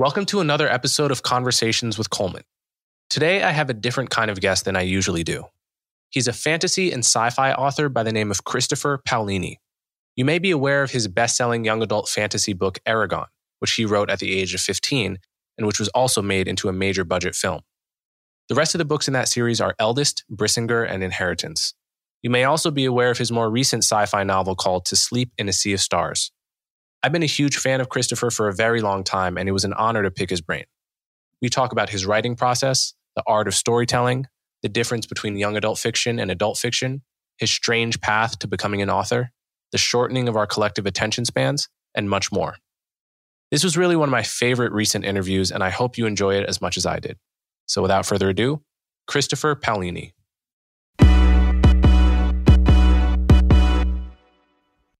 Welcome to another episode of Conversations with Coleman. Today, I have a different kind of guest than I usually do. He's a fantasy and sci fi author by the name of Christopher Paolini. You may be aware of his best selling young adult fantasy book, Eragon, which he wrote at the age of 15 and which was also made into a major budget film. The rest of the books in that series are Eldest, Brisingr, and Inheritance. You may also be aware of his more recent sci fi novel called To Sleep in a Sea of Stars. I've been a huge fan of Christopher for a very long time, and it was an honor to pick his brain. We talk about his writing process, the art of storytelling, the difference between young adult fiction and adult fiction, his strange path to becoming an author, the shortening of our collective attention spans, and much more. This was really one of my favorite recent interviews, and I hope you enjoy it as much as I did. So without further ado, Christopher Paolini.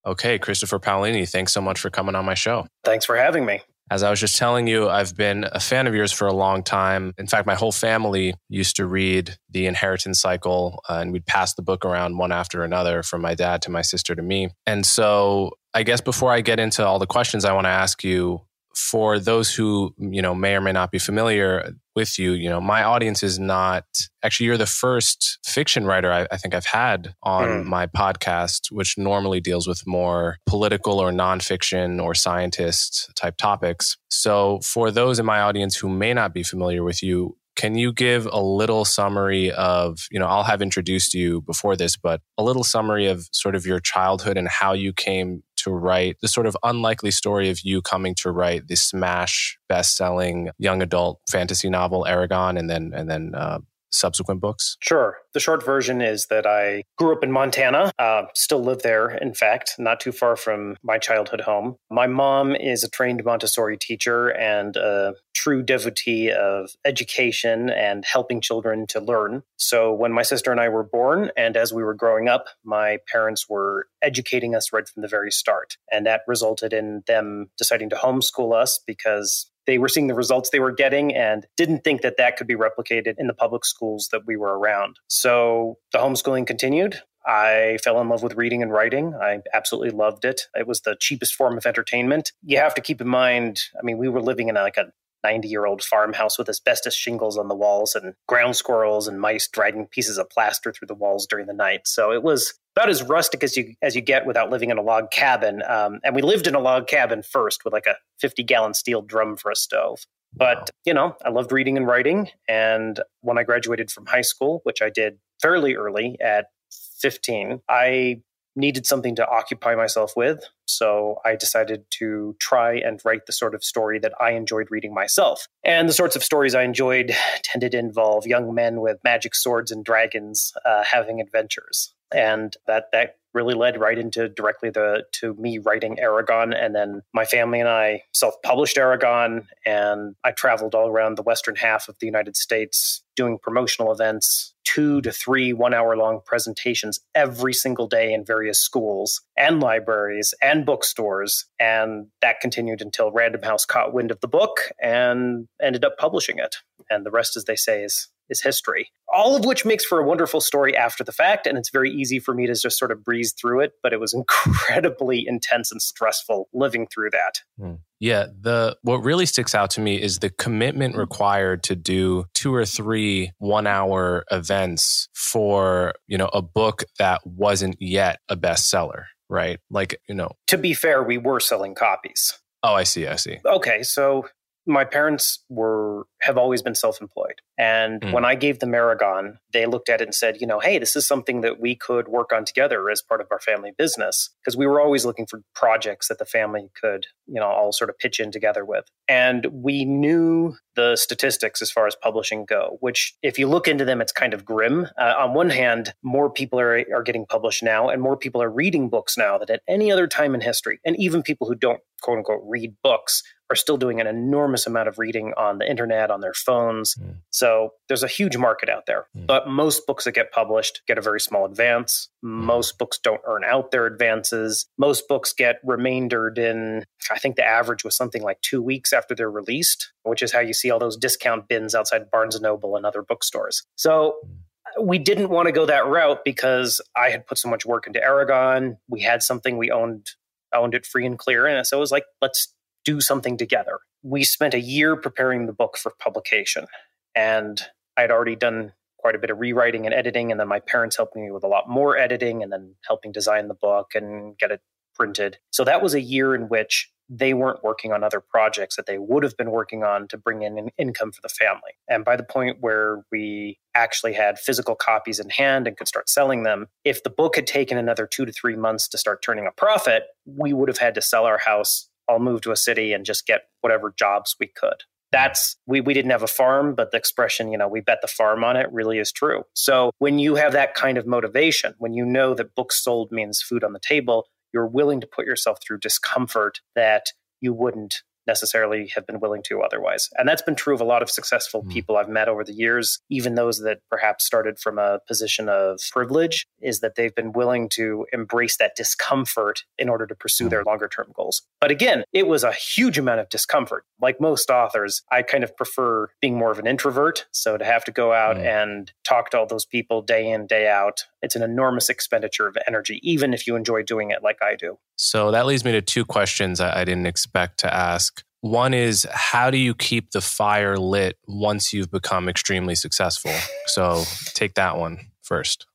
Okay, Christopher Paolini, thanks so much for coming on my show. Thanks for having me. As I was just telling you, I've been a fan of yours for a long time. In fact, my whole family used to read The Inheritance Cycle, uh, and we'd pass the book around one after another from my dad to my sister to me. And so, I guess before I get into all the questions I want to ask you, for those who you know may or may not be familiar with you you know my audience is not actually you're the first fiction writer i, I think i've had on mm. my podcast which normally deals with more political or nonfiction or scientist type topics so for those in my audience who may not be familiar with you can you give a little summary of, you know, I'll have introduced you before this, but a little summary of sort of your childhood and how you came to write the sort of unlikely story of you coming to write the smash best-selling young adult fantasy novel Eragon, and then and then uh, subsequent books? Sure. The short version is that I grew up in Montana, uh, still live there, in fact, not too far from my childhood home. My mom is a trained Montessori teacher and a true devotee of education and helping children to learn. So when my sister and I were born, and as we were growing up, my parents were educating us right from the very start. And that resulted in them deciding to homeschool us because they were seeing the results they were getting and didn't think that that could be replicated in the public schools that we were around. So the homeschooling continued. I fell in love with reading and writing. I absolutely loved it. It was the cheapest form of entertainment. You have to keep in mind, I mean, we were living in like a 90 year old farmhouse with asbestos shingles on the walls and ground squirrels and mice dragging pieces of plaster through the walls during the night. So it was about as rustic as you as you get without living in a log cabin. Um, and we lived in a log cabin first with like a 50 gallon steel drum for a stove. But, wow. you know, I loved reading and writing. And when I graduated from high school, which I did fairly early at 15, I needed something to occupy myself with. So I decided to try and write the sort of story that I enjoyed reading myself. And the sorts of stories I enjoyed tended to involve young men with magic swords and dragons uh, having adventures. And that, that really led right into directly the to me writing Eragon, and then my family and I self-published Eragon, and I traveled all around the western half of the United States doing promotional events, two to three one hour long presentations every single day in various schools and libraries and bookstores. And that continued until Random House caught wind of the book and ended up publishing it. And the rest, as they say, is is history. All of which makes for a wonderful story after the fact, and it's very easy for me to just sort of breeze through it. But it was incredibly intense and stressful living through that. Mm. Yeah, the what really sticks out to me is the commitment required to do two or three one-hour events for you know a book that wasn't yet a bestseller, right? Like you know. To be fair, we were selling copies. Oh, I see. I see. Okay, so my parents were have always been self employed. And mm. when I gave them Eragon, they looked at it and said, you know, hey, this is something that we could work on together as part of our family business. Because we were always looking for projects that the family could, you know, all sort of pitch in together with. And we knew the statistics as far as publishing go, which, if you look into them, it's kind of grim. Uh, on one hand, more people are, are getting published now, and more people are reading books now than at any other time in history. And even people who don't, quote unquote, read books are still doing an enormous amount of reading on the internet, on their phones. Mm. So there's a huge market out there. Mm. But most books that get published get a very small advance. Mm. Most books don't earn out their advances. Most books get remaindered in, I think the average was something like two weeks after they're released, which is how you see all those discount bins outside Barnes and Noble and other bookstores. So mm. we didn't want to go that route because I had put so much work into Eragon. We had something we owned owned it free and clear. And so it was like, let's do something together. We spent a year preparing the book for publication, and I had already done quite a bit of rewriting and editing, and then my parents helped me with a lot more editing, and then helping design the book and get it printed. So that was a year in which they weren't working on other projects that they would have been working on to bring in an income for the family. And by the point where we actually had physical copies in hand and could start selling them, if the book had taken another two to three months to start turning a profit, we would have had to sell our house I'll move to a city and just get whatever jobs we could. That's we we didn't have a farm, but the expression, you know, we bet the farm on it really is true. So when you have that kind of motivation, when you know that books sold means food on the table, you're willing to put yourself through discomfort that you wouldn't necessarily have been willing to otherwise. And that's been true of a lot of successful mm. people I've met over the years, even those that perhaps started from a position of privilege, is that they've been willing to embrace that discomfort in order to pursue mm. their longer term goals. But again, it was a huge amount of discomfort. Like most authors, I kind of prefer being more of an introvert. So to have to go out mm. and talk to all those people day in, day out, it's an enormous expenditure of energy, even if you enjoy doing it like I do. So that leads me to two questions I didn't expect to ask. One is how do you keep the fire lit once you've become extremely successful? So take that one first.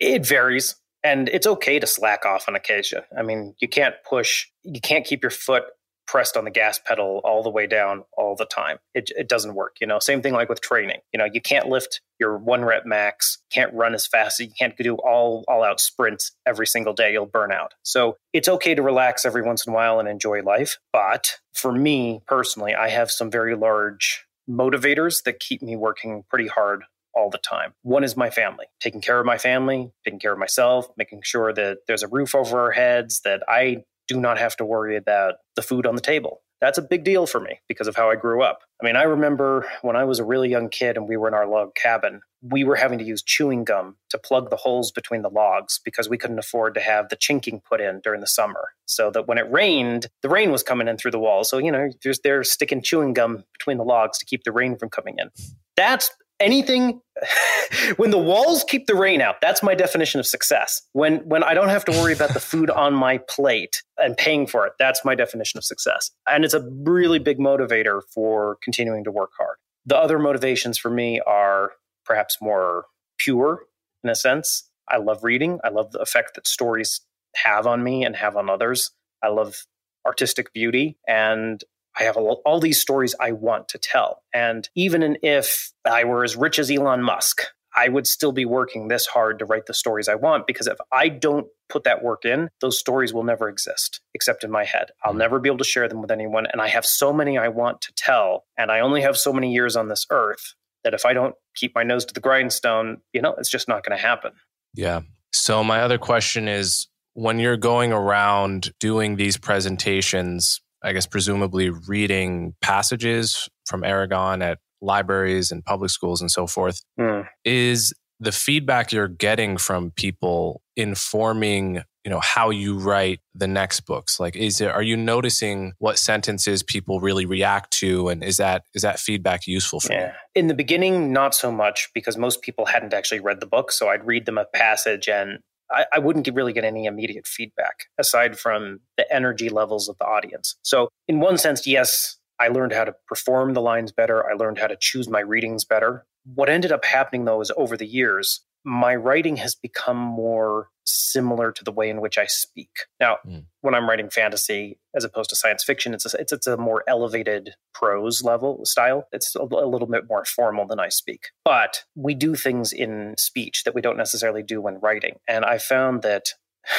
It varies. And it's okay to slack off on occasion. I mean, you can't push, you can't keep your foot pressed on the gas pedal all the way down all the time. It, it doesn't work. You know, same thing like with training. You know, you can't lift your one rep max, can't run as fast, you can't do all all out sprints every single day. You'll burn out. So it's okay to relax every once in a while and enjoy life. But for me personally, I have some very large motivators that keep me working pretty hard all the time. One is my family, taking care of my family, taking care of myself, making sure that there's a roof over our heads, that I do not have to worry about the food on the table. That's a big deal for me because of how I grew up. I mean, I remember when I was a really young kid and we were in our log cabin, we were having to use chewing gum to plug the holes between the logs because we couldn't afford to have the chinking put in during the summer. So that when it rained, the rain was coming in through the walls. So, you know, there's, they're sticking chewing gum between the logs to keep the rain from coming in. That's anything when the walls keep the rain out that's my definition of success. When when i don't have to worry about the food on my plate and paying for it that's my definition of success. And it's a really big motivator for continuing to work hard. The other motivations for me are perhaps more pure in a sense. I love reading. I love the effect that stories have on me and have on others. I love artistic beauty. And I have all, all these stories I want to tell. And even if I were as rich as Elon Musk, I would still be working this hard to write the stories I want because if I don't put that work in, those stories will never exist except in my head. I'll mm-hmm. never be able to share them with anyone. And I have so many I want to tell, and I only have so many years on this earth that if I don't keep my nose to the grindstone, you know, it's just not going to happen. Yeah. So, my other question is when you're going around doing these presentations, I guess, presumably reading passages from Eragon at libraries and public schools and so forth. Mm. Is the feedback you're getting from people informing you know how you write the next books like is it are you noticing what sentences people really react to and is that is that feedback useful for yeah. you in the beginning not so much because most people hadn't actually read the book so i'd read them a passage and I, I wouldn't get, really get any immediate feedback aside from the energy levels of the audience. So, in one sense, yes, I learned how to perform the lines better. I learned how to choose my readings better. What ended up happening though is over the years, my writing has become more similar to the way in which I speak. Now, mm. when I'm writing fantasy as opposed to science fiction, it's a, it's, it's a more elevated prose level style. It's a, a, little bit more formal than I speak. But we do things in speech that we don't necessarily do when writing. And I found that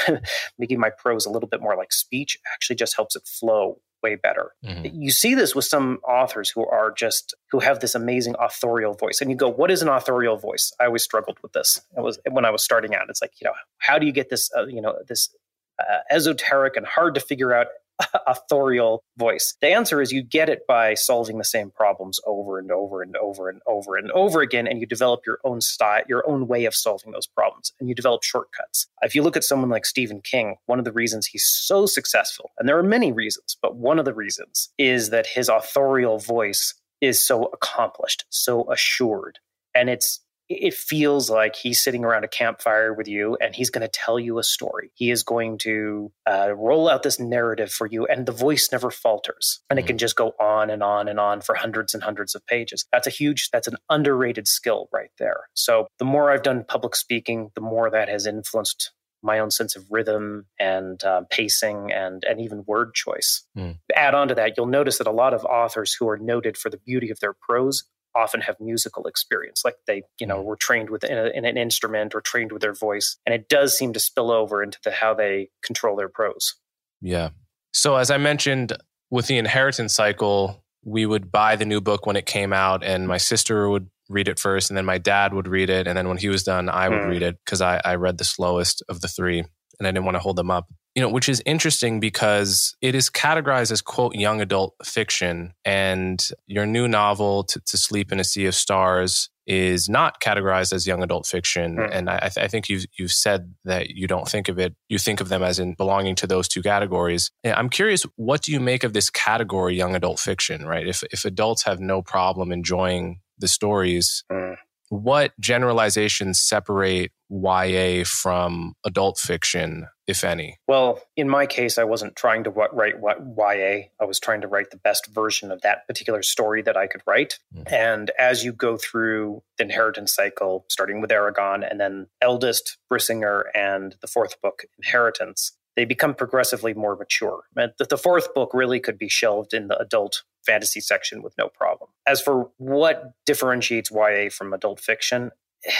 making my prose a little bit more like speech actually just helps it flow way better. Mm-hmm. You see this with some authors who are just who have this amazing authorial voice, and you go, "What is an authorial voice?" I always struggled with this. It was when I was starting out. It's like you know, how do you get this? Uh, you know, this uh, esoteric and hard to figure out authorial voice? The answer is you get it by solving the same problems over and over and over and over and over again, and you develop your own style, your own way of solving those problems, and you develop shortcuts. If you look at someone like Stephen King, one of the reasons he's so successful, and there are many reasons, but one of the reasons is that his authorial voice is so accomplished, so assured, and it's it feels like he's sitting around a campfire with you and he's going to tell you a story. He is going to uh, roll out this narrative for you, and the voice never falters. And it can mm. just go on and on and on for hundreds and hundreds of pages. That's a huge, that's an underrated skill right there. So the more I've done public speaking, the more that has influenced my own sense of rhythm and uh, pacing and and even word choice. Mm. Add on to that, you'll notice that a lot of authors who are noted for the beauty of their prose often have musical experience like they you know mm. were trained with in, a, in, an instrument or trained with their voice and it does seem to spill over into the how they control their prose yeah so as i mentioned with the inheritance cycle we would buy the new book when it came out and my sister would read it first and then my dad would read it and then when he was done i would mm. read it because I, I read the slowest of the three and i didn't want to hold them up you know, which is interesting because it is categorized as quote young adult fiction, and your new novel to, to sleep in a sea of stars is not categorized as young adult fiction, mm. and I, th- I, think you've you've said that you don't think of it, you think of them as in belonging to those two categories. And I'm curious, what do you make of this category, young adult fiction? Right, if if adults have no problem enjoying the stories, mm what generalizations separate YA from adult fiction, if any? Well, in my case, I wasn't trying to write YA. I was trying to write the best version of that particular story that I could write. Mm-hmm. And as you go through the inheritance cycle, starting with Eragon and then Eldest, Brisingr, and the fourth book, Inheritance, they become progressively more mature. The fourth book really could be shelved in the adult fantasy section with no problem. As for what differentiates YA from adult fiction,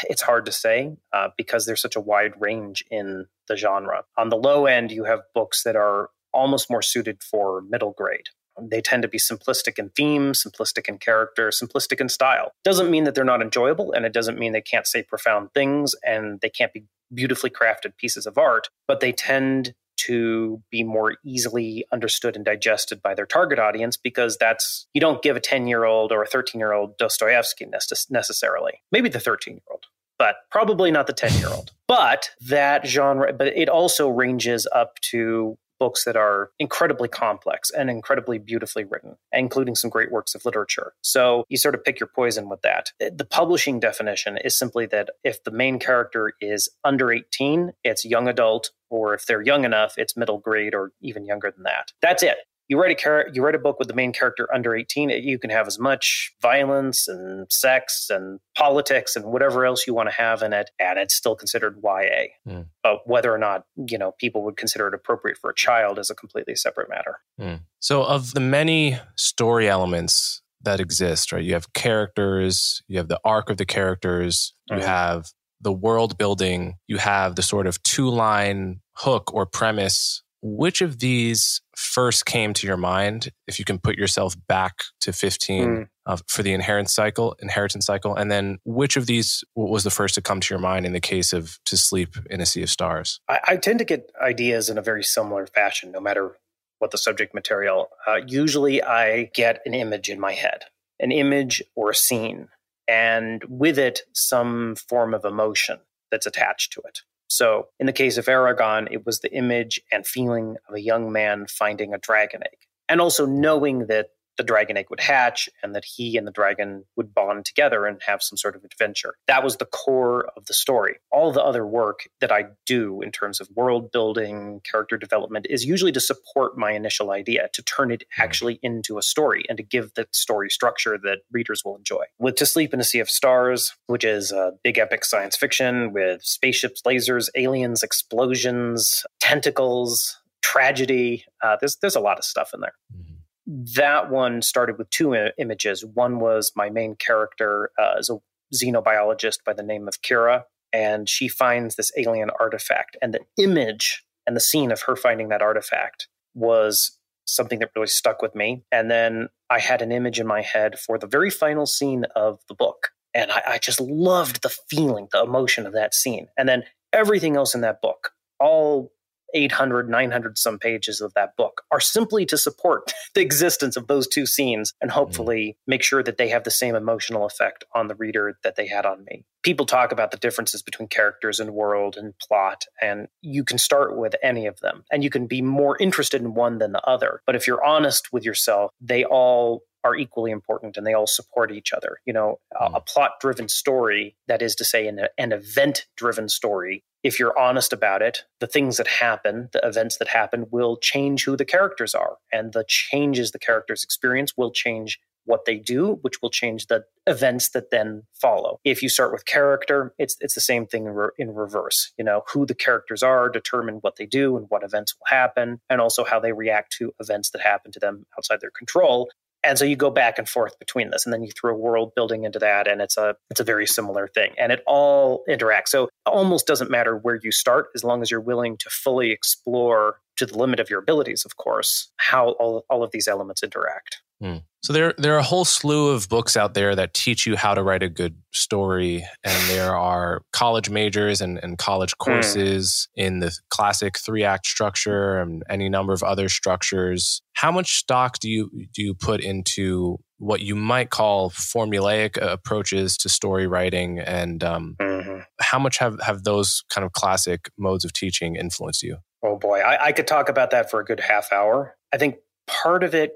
it's hard to say uh, because there's such a wide range in the genre. On the low end, you have books that are almost more suited for middle grade. They tend to be simplistic in theme, simplistic in character, simplistic in style. Doesn't mean that they're not enjoyable, and it doesn't mean they can't say profound things and they can't be beautifully crafted pieces of art, but they tend to be more easily understood and digested by their target audience because that's you don't give a 10 year old or a 13 year old Dostoevsky necessarily. Maybe the 13 year old, but probably not the 10 year old. But that genre, but it also ranges up to books that are incredibly complex and incredibly beautifully written, including some great works of literature. So you sort of pick your poison with that. The publishing definition is simply that if the main character is under 18, it's young adult, or if they're young enough, it's middle grade or even younger than that. That's it you write a char- you write a book with the main character under 18 you can have as much violence and sex and politics and whatever else you want to have in it and it's still considered YA mm. but whether or not you know people would consider it appropriate for a child is a completely separate matter mm. so of the many story elements that exist right you have characters you have the arc of the characters you mm. have the world building you have the sort of two line hook or premise which of these first came to your mind if you can put yourself back to 15 mm. uh, for the inheritance cycle inheritance cycle? And then which of these was the first to come to your mind in the case of to sleep in a sea of stars? I, I tend to get ideas in a very similar fashion no matter what the subject material. Uh, usually i get an image in my head an image or a scene and with it some form of emotion that's attached to it so, in the case of Eragon, it was the image and feeling of a young man finding a dragon egg, and also knowing that the dragon egg would hatch and that he and the dragon would bond together and have some sort of adventure. That was the core of the story. All the other work that I do in terms of world building, character development is usually to support my initial idea, to turn it hmm. actually into a story and to give the story structure that readers will enjoy. With To Sleep in a Sea of Stars, which is a big epic science fiction with spaceships, lasers, aliens, explosions, tentacles, tragedy. Uh, there's there's a lot of stuff in there. That one started with two images. One was my main character uh, is a xenobiologist by the name of Kira, and she finds this alien artifact. And the image and the scene of her finding that artifact was something that really stuck with me. And then I had an image in my head for the very final scene of the book. And I, I just loved the feeling, the emotion of that scene. And then everything else in that book, all 800, 900 some pages of that book are simply to support the existence of those two scenes and hopefully mm. make sure that they have the same emotional effect on the reader that they had on me. People talk about the differences between characters and world and plot, and you can start with any of them and you can be more interested in one than the other. But if you're honest with yourself, they all are equally important and they all support each other. You know, a, a mm. plot driven story, that is to say, an, an event driven story, if you're honest about it, the things that happen, the events that happen, will change who the characters are. And the changes the characters experience will change what they do, which will change the events that then follow. If you start with character, it's it's the same thing in, re- in, reverse. You know, who the characters are determine what they do and what events will happen, and also how they react to events that happen to them outside their control. And so you go back and forth between this, and then you throw world building into that, and it's a it's a very similar thing, and it all interacts. So almost doesn't matter where you start, as long as you're willing to fully explore to the limit of your abilities, of course, how all, all of these elements interact. Hmm. So there, there are a whole slew of books out there that teach you how to write a good story, and there are college majors and, and college hmm. courses mm. in the classic three act structure and any number of other structures. How much stock do you do you put into what you might call formulaic approaches to story writing, and um, mm-hmm. how much have have those kind of classic modes of teaching influenced you? Oh boy, I, I could talk about that for a good half hour. I think part of it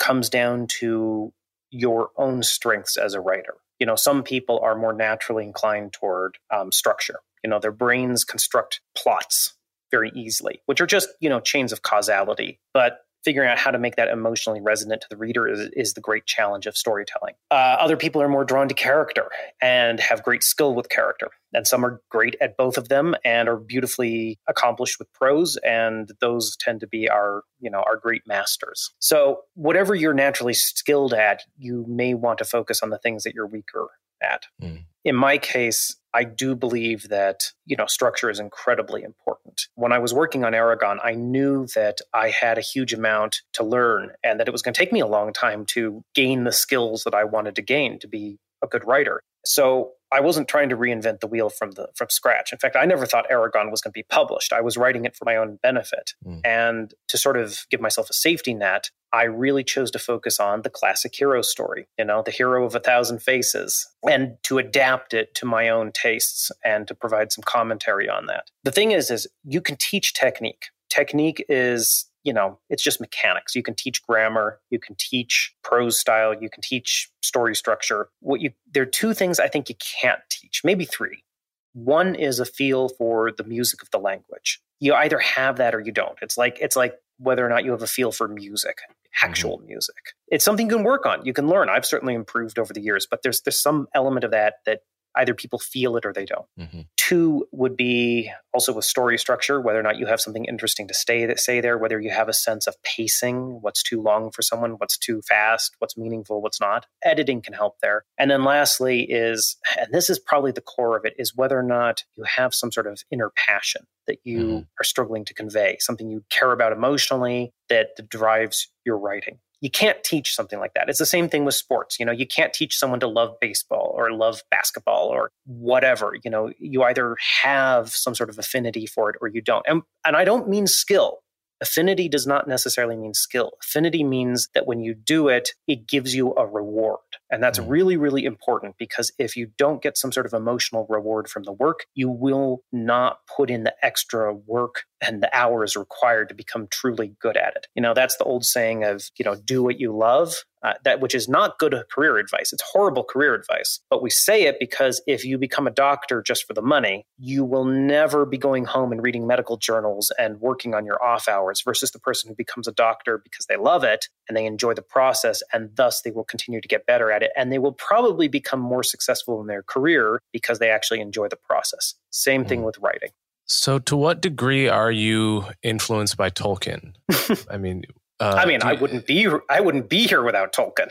comes down to your own strengths as a writer. You know, some people are more naturally inclined toward um, structure. You know, their brains construct plots very easily, which are just, you know, chains of causality. But figuring out how to make that emotionally resonant to the reader is, is the great challenge of storytelling. Uh, other people are more drawn to character and have great skill with character. And some are great at both of them and are beautifully accomplished with prose. And those tend to be our, you know, our great masters. So whatever you're naturally skilled at, you may want to focus on the things that you're weaker at. Mm. In my case, I do believe that, you know, structure is incredibly important. When I was working on Eragon, I knew that I had a huge amount to learn and that it was going to take me a long time to gain the skills that I wanted to gain to be a good writer. So I wasn't trying to reinvent the wheel from the from scratch. In fact, I never thought Eragon was going to be published. I was writing it for my own benefit. Mm. And to sort of give myself a safety net, I really chose to focus on the classic hero story, you know, the hero of a thousand faces, and to adapt it to my own tastes and to provide some commentary on that. The thing is is you can teach technique. Technique is you know, it's just mechanics. You can teach grammar, you can teach prose style, you can teach story structure. What you there are two things I think you can't teach, maybe three. One is a feel for the music of the language. You either have that or you don't. It's like it's like whether or not you have a feel for music, actual mm-hmm. music. It's something you can work on. You can learn. I've certainly improved over the years, but there's there's some element of that that either people feel it or they don't. Mm-hmm. Two would be also with story structure, whether or not you have something interesting to stay that say there, whether you have a sense of pacing, what's too long for someone, what's too fast, what's meaningful, what's not. Editing can help there. And then lastly is, and this is probably the core of it, is whether or not you have some sort of inner passion that you mm-hmm. are struggling to convey, something you care about emotionally that drives your writing you can't teach something like that. It's the same thing with sports. You know, you can't teach someone to love baseball or love basketball or whatever. You know, you either have some sort of affinity for it or you don't. And and I don't mean skill. Affinity does not necessarily mean skill. Affinity means that when you do it, it gives you a reward. And that's mm-hmm. really, really important because if you don't get some sort of emotional reward from the work, you will not put in the extra work and the hours required to become truly good at it. You know, that's the old saying of, you know, do what you love uh, that which is not good career advice. It's horrible career advice. But we say it because if you become a doctor just for the money, you will never be going home and reading medical journals and working on your off hours versus the person who becomes a doctor because they love it and they enjoy the process and thus they will continue to get better at it and they will probably become more successful in their career because they actually enjoy the process. Same thing mm. with writing. So, to what degree are you influenced by Tolkien? I mean, uh, I mean, I wouldn't be I wouldn't be here without Tolkien.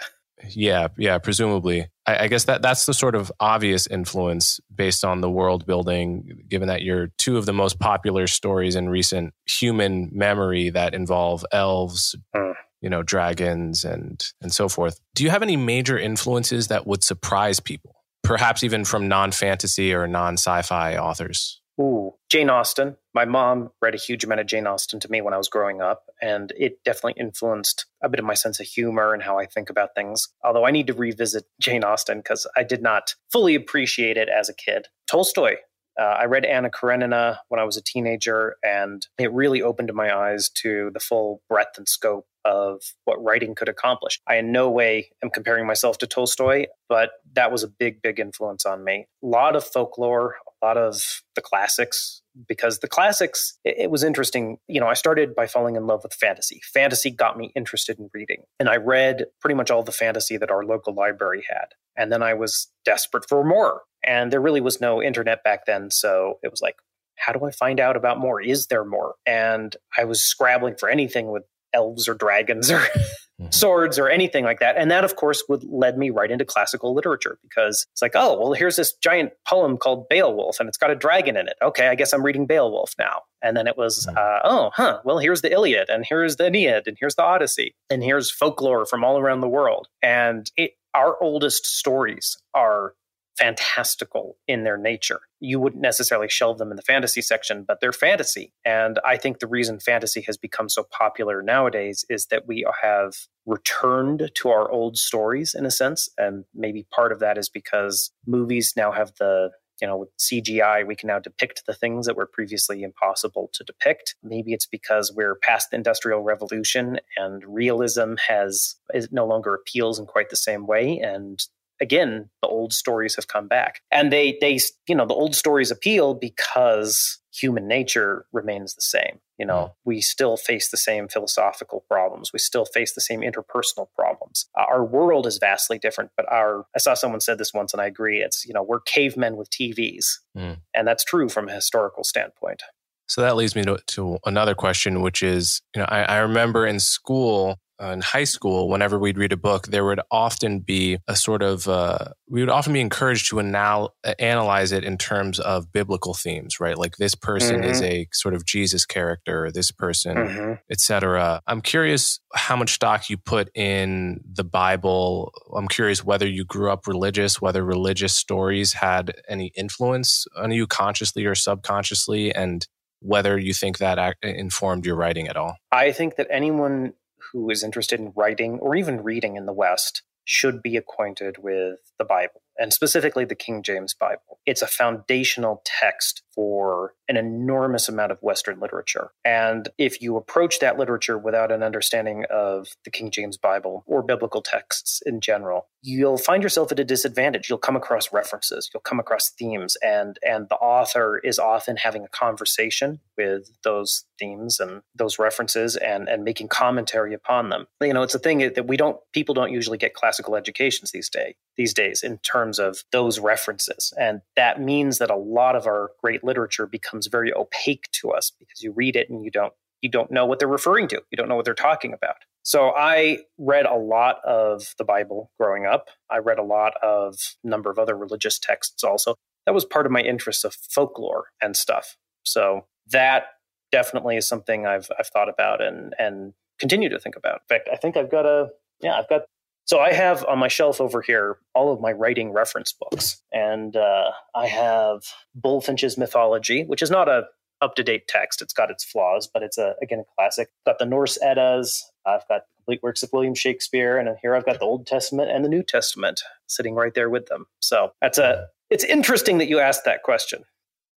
Yeah, yeah, presumably. I, I, guess that that's the sort of obvious influence based on the world building, given that you're two of the most popular stories in recent human memory that involve elves, mm. you know, dragons and and so forth. Do you have any major influences that would surprise people? Perhaps even from non-fantasy or non-sci-fi authors? Ooh, Jane Austen. My mom read a huge amount of Jane Austen to me when I was growing up, and it definitely influenced a bit of my sense of humor and how I think about things. Although I need to revisit Jane Austen because I did not fully appreciate it as a kid. Tolstoy. Uh, I read Anna Karenina when I was a teenager, and it really opened my eyes to the full breadth and scope of what writing could accomplish. I in no way am comparing myself to Tolstoy, but that was a big, big influence on me. A lot of folklore, a lot of the classics, because the classics, it, it was interesting. You know, I started by falling in love with fantasy. Fantasy got me interested in reading, and I read pretty much all the fantasy that our local library had. And then I was desperate for more. And there really was no internet back then. So it was like, how do I find out about more? Is there more? And I was scrabbling for anything with elves or dragons or mm-hmm. swords or anything like that. And that, of course, would led me right into classical literature because it's like, oh, well, here's this giant poem called Beowulf, and it's got a dragon in it. Okay, I guess I'm reading Beowulf now. And then it was, mm-hmm. uh, oh, huh, well, here's the Iliad, and here's the Aeneid, and here's the Odyssey, and here's folklore from all around the world. And it, our oldest stories are fantastical in their nature. You wouldn't necessarily shelve them in the fantasy section, but they're fantasy. And I think the reason fantasy has become so popular nowadays is that we have returned to our old stories in a sense. And maybe part of that is because movies now have the you know, with CGI, we can now depict the things that were previously impossible to depict. Maybe it's because we're past the industrial revolution and realism has no longer appeals in quite the same way. And again, the old stories have come back. And they, they, you know, the old stories appeal because human nature remains the same. You know, mm. we still face the same philosophical problems. We still face the same interpersonal problems. Uh, our world is vastly different, but our, I saw someone said this once and I agree. It's, you know, we're cavemen with TVs. Mm. And that's true from a historical standpoint. So that leads me to, to another question, which is, you know, I, I remember in school, in high school, whenever we'd read a book, there would often be a sort of, uh, we would often be encouraged to anal- analyze it in terms of biblical themes, right? Like this person mm-hmm. is a sort of Jesus character, this person, mm-hmm. etc. I'm curious how much stock you put in the Bible. I'm curious whether you grew up religious, whether religious stories had any influence on you consciously or subconsciously, and whether you think that informed your writing at all. I think that anyone who is interested in writing or even reading in the West should be acquainted with the Bible and specifically the King James Bible. It's a foundational text for an enormous amount of Western literature. And if you approach that literature without an understanding of the King James Bible or biblical texts in general, you'll find yourself at a disadvantage. You'll come across references, you'll come across themes, and and the author is often having a conversation with those themes and those references and and making commentary upon them. You know, it's a thing that we don't people don't usually get classical educations these days these days in terms of those references. And that means that a lot of our great literature becomes very opaque to us because you read it and you don't you don't know what they're referring to. You don't know what they're talking about. So I read a lot of the Bible growing up. I read a lot of number of other religious texts also. That was part of my interest of folklore and stuff. So that definitely is something I've I've thought about and and continue to think about. In fact, I think I've got a yeah, I've got so I have on my shelf over here all of my writing reference books, and uh, I have Bulfinch's Mythology, which is not a up to date text. It's got its flaws, but it's a again a classic. Got the Norse Eddas. I've got complete works of William Shakespeare, and here I've got the Old Testament and the New Testament sitting right there with them. So that's a. It's interesting that you asked that question.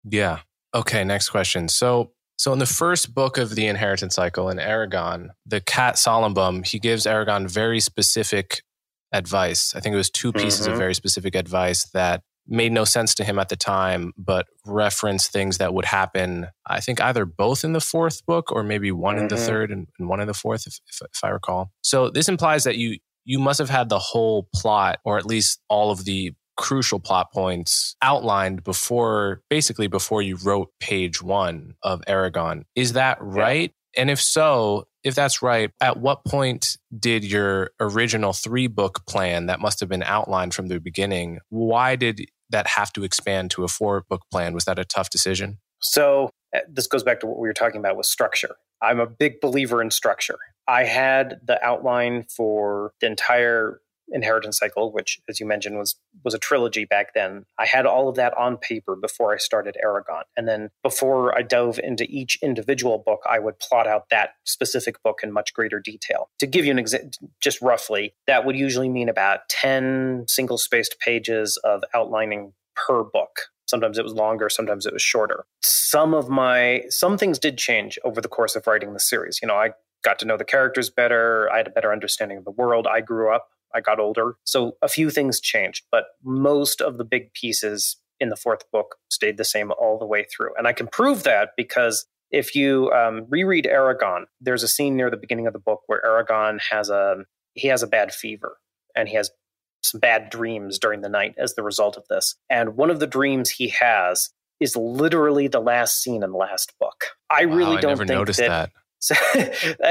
Yeah. Okay. Next question. So so in the first book of the inheritance cycle in Eragon, the cat Solembum, he gives Eragon very specific advice. I think it was two pieces mm-hmm. of very specific advice that made no sense to him at the time, but reference things that would happen, I think either both in the fourth book or maybe one mm-hmm. in the mm-hmm. third and, and, one in the fourth, if, if, if I recall. So this implies that you you must have had the whole plot or at least all of the crucial plot points outlined before basically before you wrote page one of Eragon. Is that right? Yeah. And if so, if that's right, at what point did your original three book plan that must have been outlined from the beginning, why did that have to expand to a four book plan? Was that a tough decision? So uh, this goes back to what we were talking about with structure. I'm a big believer in structure. I had the outline for the entire inheritance cycle, which, as you mentioned, was was a trilogy back then. I had all of that on paper before I started Eragon, and then before I dove into each individual book, I would plot out that specific book in much greater detail. To give you an example, just roughly, that would usually mean about ten single spaced pages of outlining per book. Sometimes it was longer, sometimes it was shorter. Some of my some things did change over the course of writing the series. You know, I got to know the characters better. I had a better understanding of the world. I grew up. I got older. So a few things changed, but most of the big pieces in the fourth book stayed the same all the way through. And I can prove that because if you um, reread Eragon, there's a scene near the beginning of the book where Eragon has a he has a bad fever and he has some bad dreams during the night as the result of this. And one of the dreams he has is literally the last scene in the last book. I wow, really don't I think that, that. So,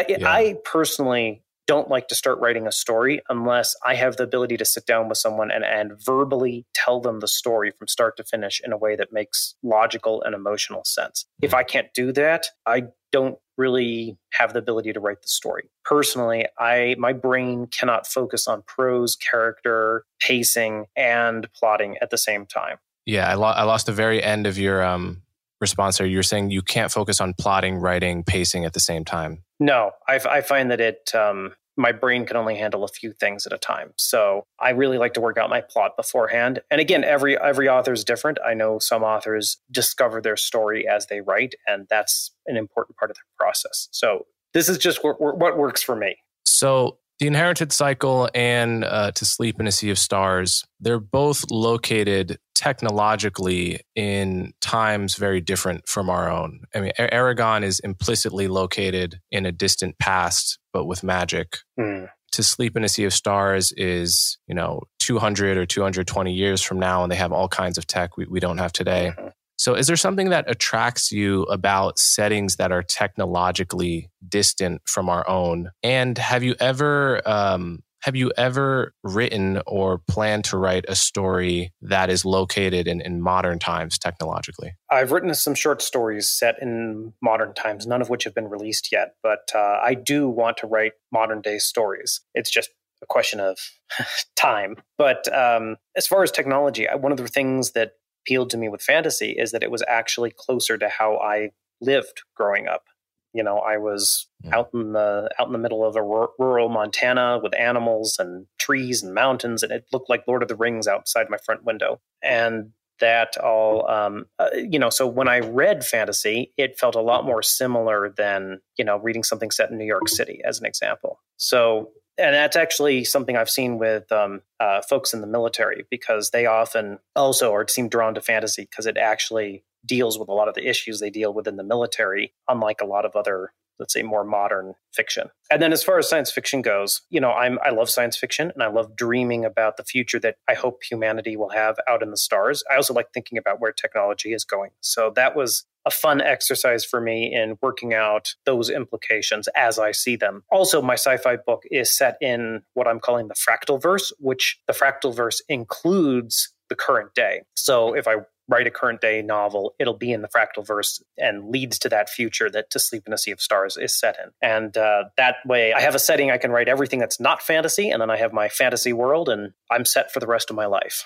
yeah. I personally don't like to start writing a story unless I have the ability to sit down with someone and, and verbally tell them the story from start to finish in a way that makes logical and emotional sense. If I can't do that, I don't really have the ability to write the story. Personally, I my brain cannot focus on prose, character, pacing, and plotting at the same time. Yeah, I, lo- I lost the very end of your um, response there. You're saying you can't focus on plotting, writing, pacing at the same time. No, I, I find that it um, my brain can only handle a few things at a time. So I really like to work out my plot beforehand. And again, every every author is different. I know some authors discover their story as they write, and that's an important part of their process. So this is just what, what works for me. So the Inherited Cycle and uh, To Sleep in a Sea of Stars, they're both located technologically in times very different from our own. I mean, Eragon is implicitly located in a distant past, but with magic. Mm. To Sleep in a Sea of Stars is, you know, 200 or 220 years from now, and they have all kinds of tech we, we don't have today. Mm-hmm. So, is there something that attracts you about settings that are technologically distant from our own? And have you ever um, have you ever written or planned to write a story that is located in, in modern times technologically? I've written some short stories set in modern times, none of which have been released yet, but uh, I do want to write modern day stories. It's just a question of time. But um, as far as technology, one of the things that appealed to me with fantasy is that it was actually closer to how I lived growing up. You know, I was mm. out in the out in the middle of a r- rural Montana with animals and trees and mountains, and it looked like Lord of the Rings outside my front window. And that all, um, uh, you know, so when I read fantasy, it felt a lot more similar than you know reading something set in New York City, as an example. So and that's actually something I've seen with um, uh, folks in the military because they often also are seem drawn to fantasy because it actually deals with a lot of the issues they deal with in the military, unlike a lot of other let's say more modern fiction. And then as far as science fiction goes, you know, I'm I love science fiction and I love dreaming about the future that I hope humanity will have out in the stars. I also like thinking about where technology is going. So that was a fun exercise for me in working out those implications as I see them. Also, my sci fi book is set in what I'm calling the fractal verse, which the fractal verse includes the current day. So if I write a current day novel, it'll be in the fractal verse and leads to that future that To Sleep in a Sea of Stars is set in. And uh, that way, I have a setting I can write everything that's not fantasy, and then I have my fantasy world, and I'm set for the rest of my life.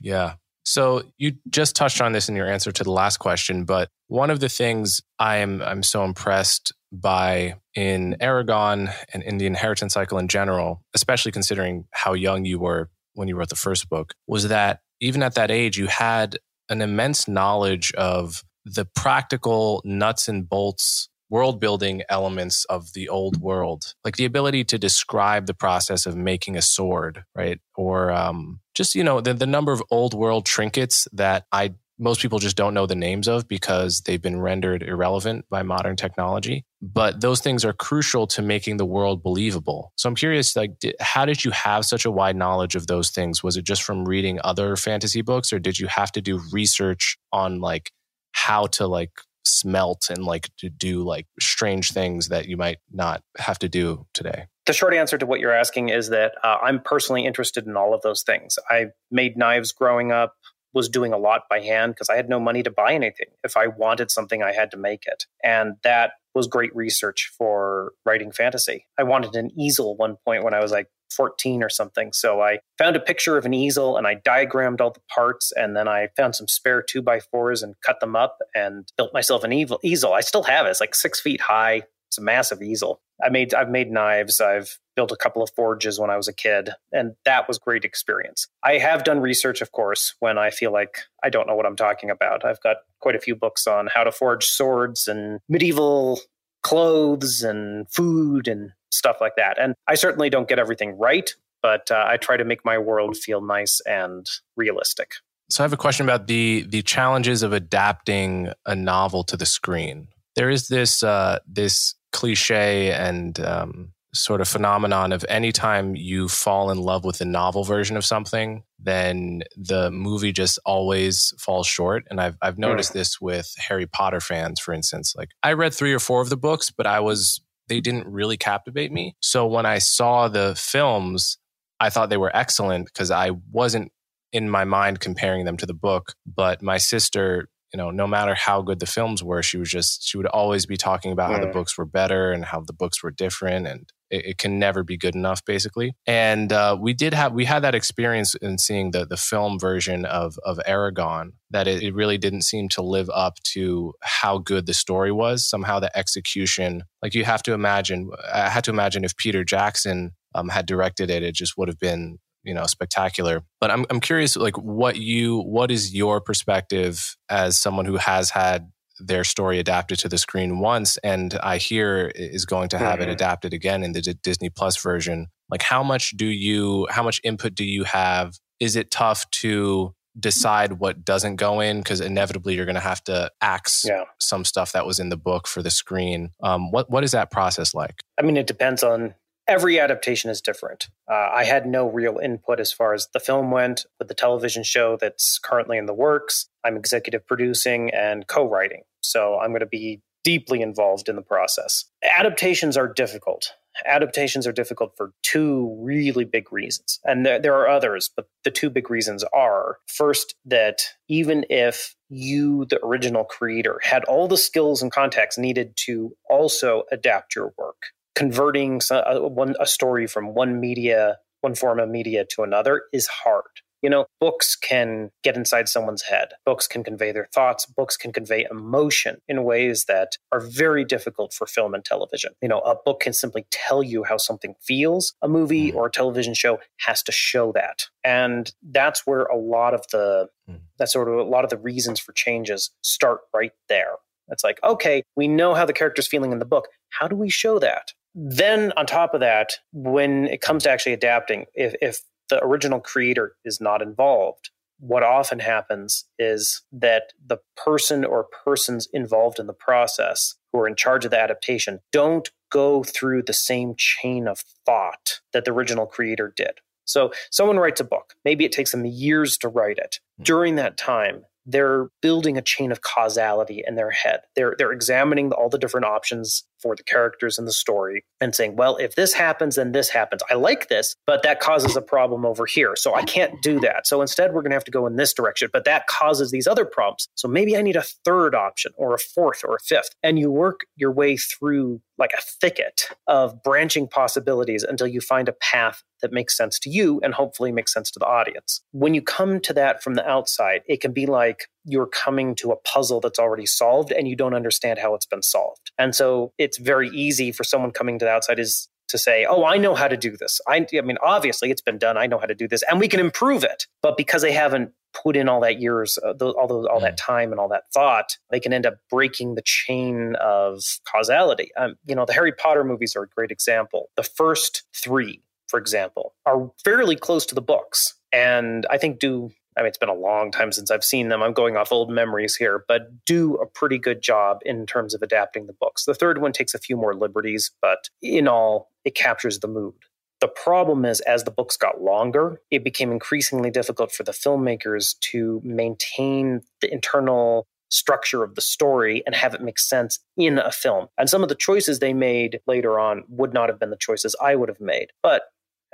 Yeah. So you just touched on this in your answer to the last question, but one of the things I'm I'm so impressed by in Eragon and in the inheritance cycle in general, especially considering how young you were when you wrote the first book, was that even at that age you had an immense knowledge of the practical nuts and bolts world building elements of the old world, like the ability to describe the process of making a sword, right? Or um, just, you know, the, the number of old world trinkets that I most people just don't know the names of because they've been rendered irrelevant by modern technology but those things are crucial to making the world believable so i'm curious like did, how did you have such a wide knowledge of those things was it just from reading other fantasy books or did you have to do research on like how to like smelt and like to do like strange things that you might not have to do today? The short answer to what you're asking is that uh, I'm personally interested in all of those things. I made knives growing up, was doing a lot by hand because I had no money to buy anything. If I wanted something, I had to make it. And that was great research for writing fantasy. I wanted an easel one point when I was like 14 or something. So I found a picture of an easel and I diagrammed all the parts and then I found some spare two by fours and cut them up and built myself an evil easel. I still have it. It's like six feet high. It's a massive easel. I made I've made knives. I've built a couple of forges when I was a kid, and that was great experience. I have done research, of course, when I feel like I don't know what I'm talking about. I've got quite a few books on how to forge swords and medieval clothes and food and stuff like that. And I certainly don't get everything right, but uh, I try to make my world feel nice and realistic. So I have a question about the the challenges of adapting a novel to the screen. There is this uh, this cliche and um, sort of phenomenon of anytime you fall in love with the novel version of something, then the movie just always falls short. And I've I've noticed mm. this with Harry Potter fans, for instance. Like I read three or four of the books, but I was they didn't really captivate me. So when I saw the films, I thought they were excellent because I wasn't in my mind comparing them to the book. But my sister, you know, no matter how good the films were, she was just, she would always be talking about how the books were better and how the books were different. And it, it can never be good enough, basically. And uh, we did have, we had that experience in seeing the, the film version of, of Eragon that it, it really didn't seem to live up to how good the story was. Somehow the execution, like you have to imagine, I had to imagine if Peter Jackson um, had directed it, it just would have been you know spectacular but i'm i'm curious like what you what is your perspective as someone who has had their story adapted to the screen once and i hear is going to have mm-hmm. it adapted again in the D- disney plus version like how much do you how much input do you have is it tough to decide what doesn't go in because inevitably you're going to have to axe yeah. some stuff that was in the book for the screen. Um, what what is that process like? I mean, it depends on every adaptation is different. Uh, I had no real input as far as the film went with the television show that's currently in the works. I'm executive producing and co-writing, so I'm going to be deeply involved in the process. Adaptations are difficult adaptations are difficult for two really big reasons. And there, there, are others, but the two big reasons are first, that even if you, the original creator, had all the skills and context needed to also adapt your work, converting a, one, a story from one media, one form of media to another is hard. You know, books can get inside someone's head. Books can convey their thoughts. Books can convey emotion in ways that are very difficult for film and television. You know, a book can simply tell you how something feels. A movie mm. or a television show has to show that. And that's where a lot of the, mm. that's sort of a lot of the reasons for changes start right there. It's like, okay, we know how the character's feeling in the book. How do we show that? Then, on top of that, when it comes to actually adapting, if, if the original creator is not involved, what often happens is that the person or persons involved in the process who are in charge of the adaptation don't go through the same chain of thought that the original creator did. So, someone writes a book. Maybe it takes them years to write it. Hmm. During that time, they're building a chain of causality in their head. They're they're examining all the different options for the characters in the story and saying, well, if this happens, then this happens. I like this, but that causes a problem over here. So I can't do that. So instead, we're going to have to go in this direction, but that causes these other problems. So maybe I need a third option or a fourth or a fifth. And you work your way through like a thicket of branching possibilities until you find a path that makes sense to you and hopefully makes sense to the audience. When you come to that from the outside, it can be like you're coming to a puzzle that's already solved and you don't understand how it's been solved. And so it's very easy for someone coming to the outside is to say, "Oh, I know how to do this." I, I mean, obviously it's been done. I know how to do this, and we can improve it. But because they haven't put in all that years, uh, all those, all that mm. time and all that thought, they can end up breaking the chain of causality. Um, you know, the Harry Potter movies are a great example. The first three, for example, are fairly close to the books, and I think do. I mean, it's been a long time since I've seen them. I'm going off old memories here, but do a pretty good job in terms of adapting the books. The third one takes a few more liberties, but in all, it captures the mood. The problem is, as the books got longer, it became increasingly difficult for the filmmakers to maintain the internal structure of the story and have it make sense in a film. And some of the choices they made later on would not have been the choices I would have made. But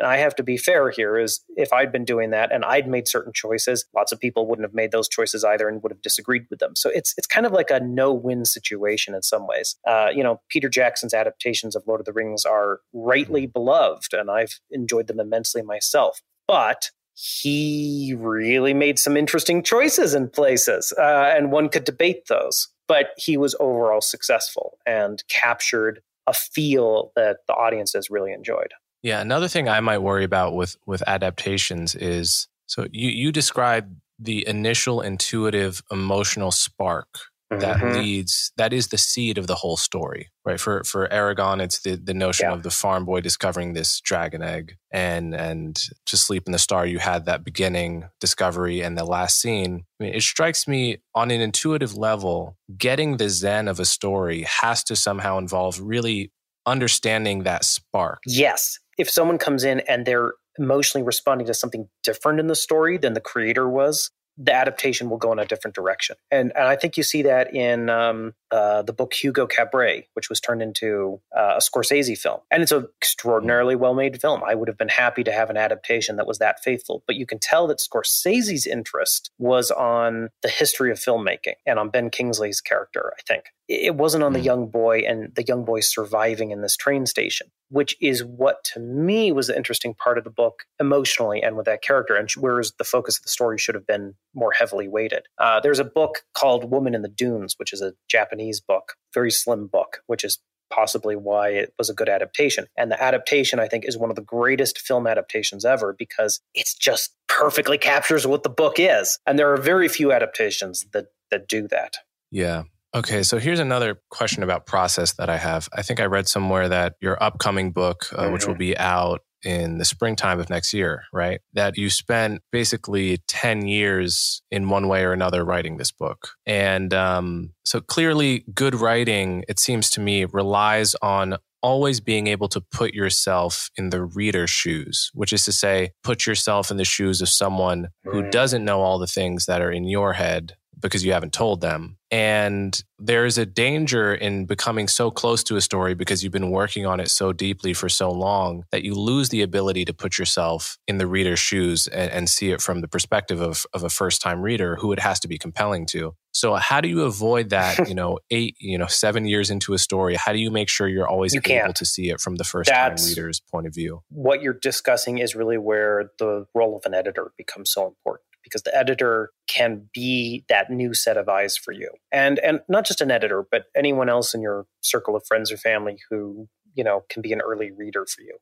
and I have to be fair here is if I'd been doing that and I'd made certain choices, lots of people wouldn't have made those choices either and would have disagreed with them. So it's it's kind of like a no-win situation in some ways. Uh, you know, Peter Jackson's adaptations of Lord of the Rings are rightly beloved, and I've enjoyed them immensely myself. But he really made some interesting choices in places, uh, and one could debate those. But he was overall successful and captured a feel that the audiences really enjoyed. Yeah, another thing I might worry about with with adaptations is so you you describe the initial intuitive emotional spark that mm-hmm. leads that is the seed of the whole story right for for Eragon, it's the the notion yeah. of the farm boy discovering this dragon egg and and to sleep in the star you had that beginning discovery and the last scene I mean, it strikes me on an intuitive level getting the zen of a story has to somehow involve really understanding that spark yes if someone comes in and they're emotionally responding to something different in the story than the creator was, the adaptation will go in a different direction. And, and I think you see that in um, uh, the book Hugo Cabret, which was turned into uh, a Scorsese film. And it's an extraordinarily well made film. I would have been happy to have an adaptation that was that faithful. But you can tell that Scorsese's interest was on the history of filmmaking and on Ben Kingsley's character, I think it wasn't on the hmm. young boy and the young boy surviving in this train station, which is what to me was the interesting part of the book emotionally and with that character, and whereas the focus of the story should have been more heavily weighted. Uh, there's a book called Woman in the Dunes, which is a Japanese book, very slim book, which is possibly why it was a good adaptation. And the adaptation, I think, is one of the greatest film adaptations ever because it's just perfectly captures what the book is. And there are very few adaptations that that do that. Yeah. Okay, so here's another question about process that I have. I think I read somewhere that your upcoming book, uh, mm-hmm. which will mm-hmm. be out in the springtime of next year, right? That you spent basically 10 years in one way or another writing this book. And um, so clearly, good writing, it seems to me, relies on always being able to put yourself in the reader's shoes, which is to say, put yourself in the shoes of someone who mm. doesn't know all the things that are in your head because you haven't told them. And there is a danger in becoming so close to a story because you've been working on it so deeply for so long that you lose the ability to put yourself in the reader's shoes and, and see it from the perspective of, of a first time reader who it has to be compelling to. So how do you avoid that, you know, eight, you know, seven years into a story? How do you make sure you're always you able to see it from the first That's, time reader's point of view? What you're discussing is really where the role of an editor becomes so important because the editor can be that new set of eyes for you. And and not just an editor, but anyone else in your circle of friends or family who you know can be an early reader for you.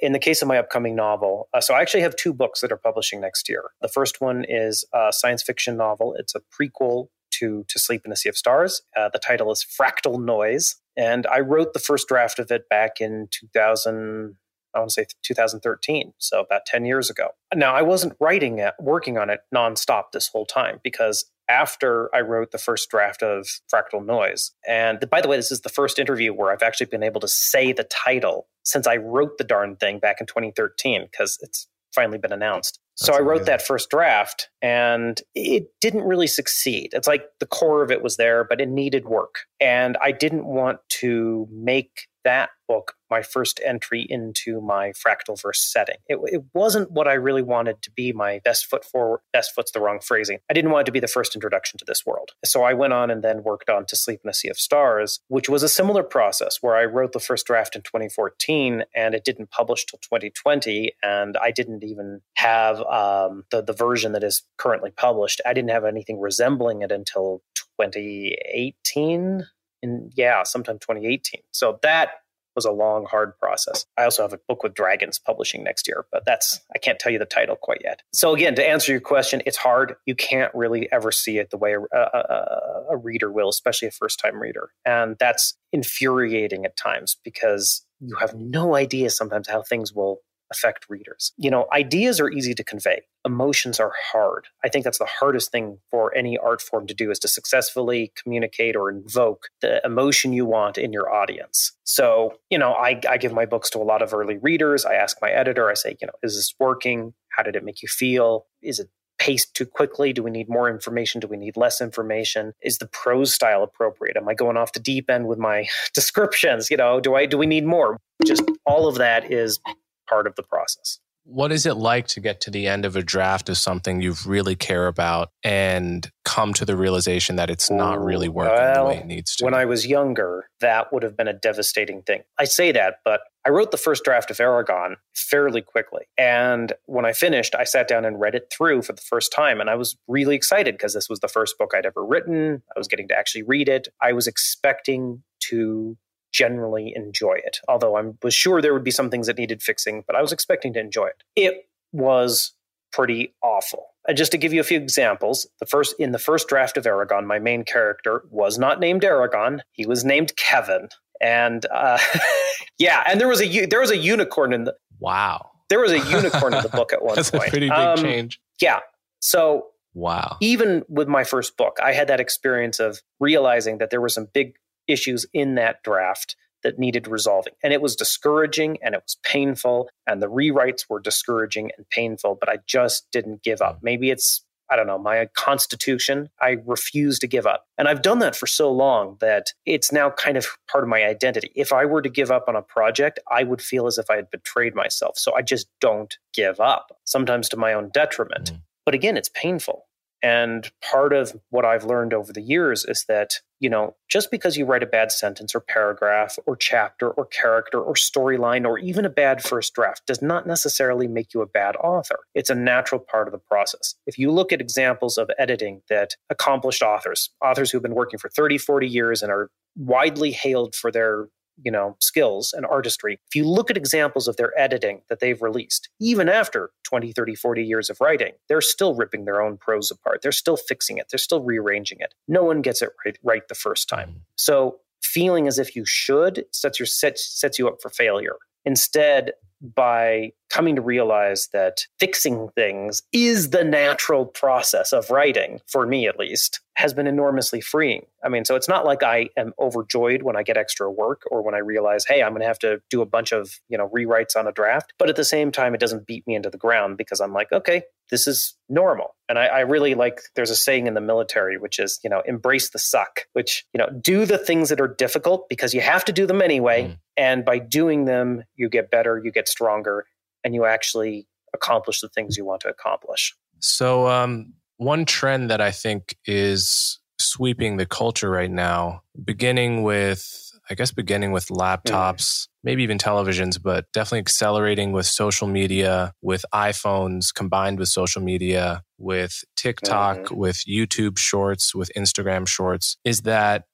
In the case of my upcoming novel uh, so i actually have two books that are publishing next year. The first one is a science fiction novel. It's a prequel to to sleep in a sea of stars. Uh, the title is fractal noise. And i wrote the first draft of it back in 2000 I want to say 2013, so about 10 years ago. Now, I wasn't writing it, working on it nonstop this whole time because after I wrote the first draft of Fractal Noise, and by the way, this is the first interview where I've actually been able to say the title since I wrote the darn thing back in 2013 because it's finally been announced. so I wrote that first draft and it didn't really succeed. It's like the core of it was there, but it needed work. And I didn't want to make that book my first entry into my fractalverse setting. It, it, wasn't what I really wanted to be my best foot forward. Best foot's the wrong phrasing. I didn't want it to be the first introduction to this world. So I went on and then worked on To Sleep in a Sea of Stars, which was a similar process where I wrote the first draft in 2014 and it didn't publish till 2020. And I didn't even have um, the, the version that is currently published. I didn't have anything resembling it until 2018 in yeah sometime 2018 so that was a long hard process. I also have a book with dragons publishing next year but that's i can't tell you the title quite yet. So again to answer your question it's hard. You can't really ever see it the way a, a, a reader will especially a first time reader. And that's infuriating at times because you have no idea sometimes how things will affect readers. You know, ideas are easy to convey. Emotions are hard. I think that's the hardest thing for any art form to do is to successfully communicate or invoke the emotion you want in your audience. So, you know, I, I give my books to a lot of early readers. I ask my editor, I say, you know, is this working? How did it make you feel? Is it paced too quickly? Do we need more information? Do we need less information? Is the prose style appropriate? Am I going off the deep end with my descriptions? You know, do I do we need more? Just all of that is part of the process. What is it like to get to the end of a draft of something you really care about and come to the realization that it's not really working well, the way it needs to? When I was younger, that would have been a devastating thing. I say that, but I wrote the first draft of Eragon fairly quickly. And when I finished, I sat down and read it through for the first time. And I was really excited because this was the first book I'd ever written. I was getting to actually read it. I was expecting to generally enjoy it. Although I was sure there would be some things that needed fixing, but I was expecting to enjoy it. It was pretty awful. And just to give you a few examples, the first in the first draft of Eragon, my main character was not named Eragon; he was named Kevin. And uh, yeah, and there was a there was a unicorn in the wow. There was a unicorn in the book at one That's point. A pretty big um, change. Yeah. So wow. Even with my first book, I had that experience of realizing that there were some big issues in that draft that needed resolving. And it was discouraging and it was painful. And the rewrites were discouraging and painful, but I just didn't give up. Maybe it's, I don't know, my constitution. I refuse to give up. And I've done that for so long that it's now kind of part of my identity. If I were to give up on a project, I would feel as if I had betrayed myself. So I just don't give up, sometimes to my own detriment. Mm. But again, it's painful. And part of what I've learned over the years is that, you know, just because you write a bad sentence or paragraph or chapter or character or storyline or even a bad first draft does not necessarily make you a bad author. It's a natural part of the process. If you look at examples of editing that accomplished authors, authors who've been working for 30, 40 years and are widely hailed for their you know skills and artistry if you look at examples of their editing that they've released even after 20 30 40 years of writing they're still ripping their own prose apart. They're still fixing it. They're still rearranging it. No one gets it right, right the first time. Mm-hmm. so feeling as if you should sets your sets, sets you up for failure. Instead by coming to realize that fixing things is the natural process of writing, for me at least, has been enormously freeing. I mean, so it's not like I am overjoyed when I get extra work or when I realize, hey, I'm going to have to do a bunch of, you know, rewrites on a draft. But at the same time, it doesn't beat me into the ground because I'm like, okay, this is normal. And I, I really like, there's a saying in the military, which is, you know, embrace the suck, which, you know, do the things that are difficult because you have to do them anyway. Mm. And by doing them, you get better, you get stronger, and you actually accomplish the things you want to accomplish. So, um, one trend that I think is sweeping the culture right now, beginning with, I guess, beginning with laptops, mm. maybe even televisions, but definitely accelerating with social media, with iPhones combined with social media, with TikTok, mm. with YouTube shorts, with Instagram shorts, is that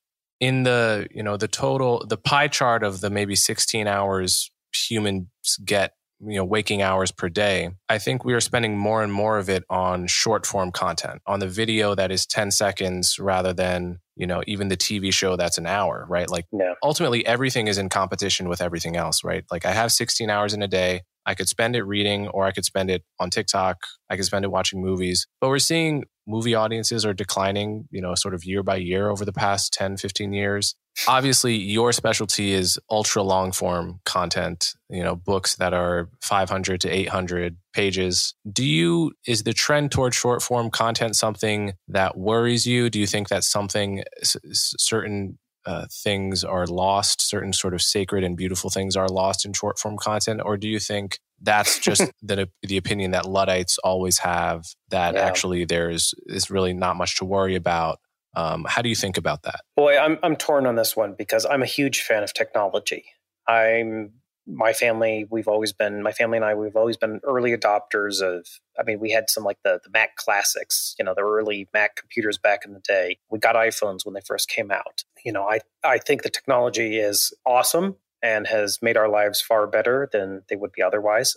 in the, you know, the total, the pie chart of the maybe 16 hours humans get you know waking hours per day i think we are spending more and more of it on short form content on the video that is 10 seconds rather than you know even the tv show that's an hour right? Like ultimately everything is in competition with everything else right? Like i have 16 hours in a day. I could spend it reading or i could spend it on tiktok. I could spend it watching movies. But we're seeing movie audiences are declining, you know, sort of year by year over the past 10, 15 years. Obviously, your specialty is ultra long form content, you know, books that are 500 to 800 pages. Do you, is the trend toward short form content something that worries you? Do you think that something, certain uh, things are lost, certain sort of sacred and beautiful things are lost in short form content? Or do you think that's just the, the opinion that Luddites always have that yeah. actually there's is really not much to worry about? Um, how do you think about that? Boy, I'm I'm torn on this one because I'm a huge fan of technology. I'm my family. We've always been my family and I. We've always been early adopters of. I mean, we had some like the the Mac classics. You know, the early Mac computers back in the day. We got iPhones when they first came out. You know, I I think the technology is awesome and has made our lives far better than they would be otherwise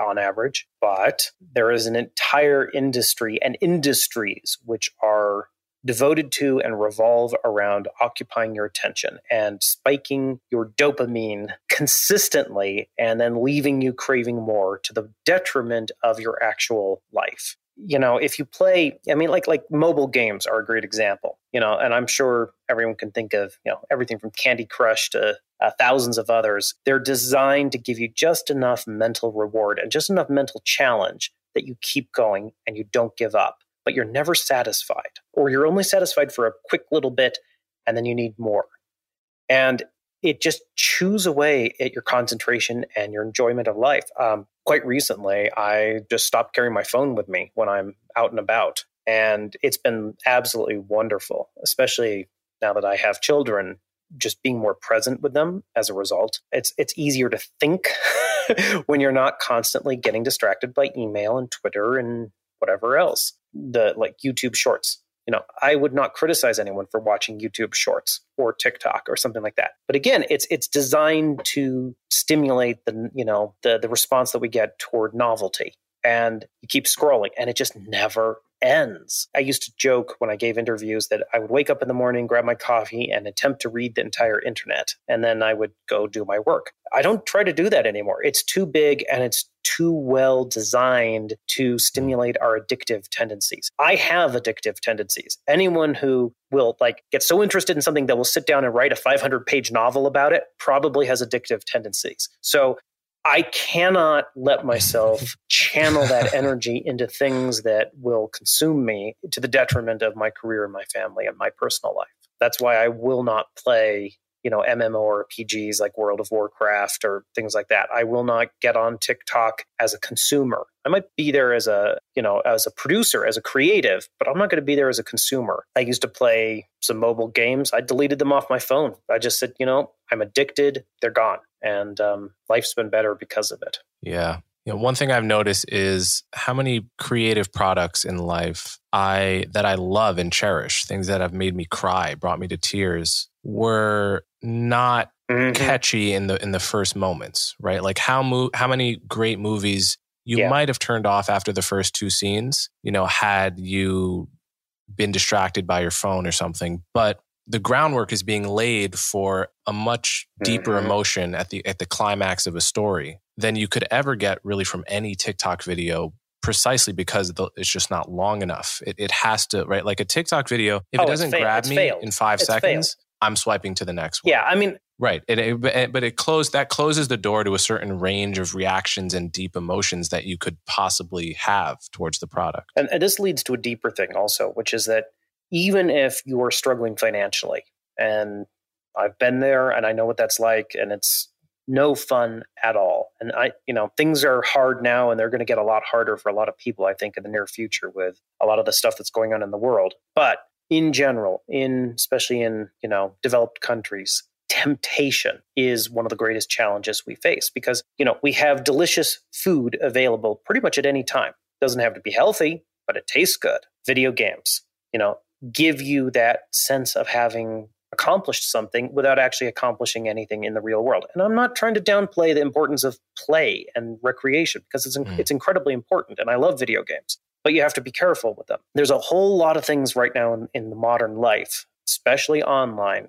on average. But there is an entire industry and industries which are devoted to and revolve around occupying your attention and spiking your dopamine consistently and then leaving you craving more to the detriment of your actual life. You know if you play i mean like like mobile games are a great example you know and i'm sure everyone can think of you know everything from candy crush to uh, thousands of others. They're designed to give you just enough mental reward and just enough mental challenge that you keep going and you don't give up but you're never satisfied or you're only satisfied for a quick little bit and then you need more and it just chews away at your concentration and your enjoyment of life. Um, quite recently, I just stopped carrying my phone with me when I'm out and about. And it's been absolutely wonderful, especially now that I have children, just being more present with them as a result. It's, it's easier to think when you're not constantly getting distracted by email and Twitter and whatever else. The like YouTube shorts you know, I would not criticize anyone for watching YouTube shorts or TikTok or something like that. But again, it's it's designed to stimulate the, you know, the the response that we get toward novelty. And you keep scrolling and it just never ends. I used to joke when I gave interviews that I would wake up in the morning, grab my coffee, and attempt to read the entire internet. And then I would go do my work. I don't try to do that anymore. It's too big and it's too well designed to stimulate our addictive tendencies. I have addictive tendencies. Anyone who will like get so interested in something that will sit down and write a 500 page novel about it probably has addictive tendencies. So I cannot let myself channel that energy into things that will consume me to the detriment of my career and my family and my personal life. That's why I will not play, you know, MMORPGs like World of Warcraft or things like that. I will not get on TikTok as a consumer. I might be there as a, you know, as a producer, as a creative, but I'm not going to be there as a consumer. I used to play some mobile games. I deleted them off my phone. I just said, you know, I'm addicted. They're gone and um, life's been better because of it. Yeah. You know, one thing I've noticed is how many creative products in life I that I love and cherish, things that have made me cry, brought me to tears, were not mm-hmm. catchy in the in the first moments, right? Like how mo- how many great movies you yeah. might have turned off after the first two scenes, you know, had you been distracted by your phone or something, but the groundwork is being laid for a much deeper mm-hmm. emotion at the at the climax of a story than you could ever get really from any TikTok video precisely because it's just not long enough. It, it has to, right? Like a TikTok video, if oh, it doesn't grab me failed. in five it's seconds, failed. I'm swiping to the next one. Yeah, I mean, right. It, it, but it closed that closes the door to a certain range of reactions and deep emotions that you could possibly have towards the product. And, and this leads to a deeper thing also, which is that even if you are struggling financially. And I've been there and I know what that's like. And it's no fun at all. And I, you know, things are hard now and they're going to get a lot harder for a lot of people, I think, in the near future with a lot of the stuff that's going on in the world. But in general, in especially in, you know, developed countries, temptation is one of the greatest challenges we face because, you know, we have delicious food available pretty much at any time. Doesn't have to be healthy, but it tastes good. Video games, you know, give you that sense of having accomplished something without actually accomplishing anything in the real world. And I'm not trying to downplay the importance of play and recreation because it's mm. it's incredibly important and I love video games. But you have to be careful with them. There's a whole lot of things right now in, in the modern life, especially online,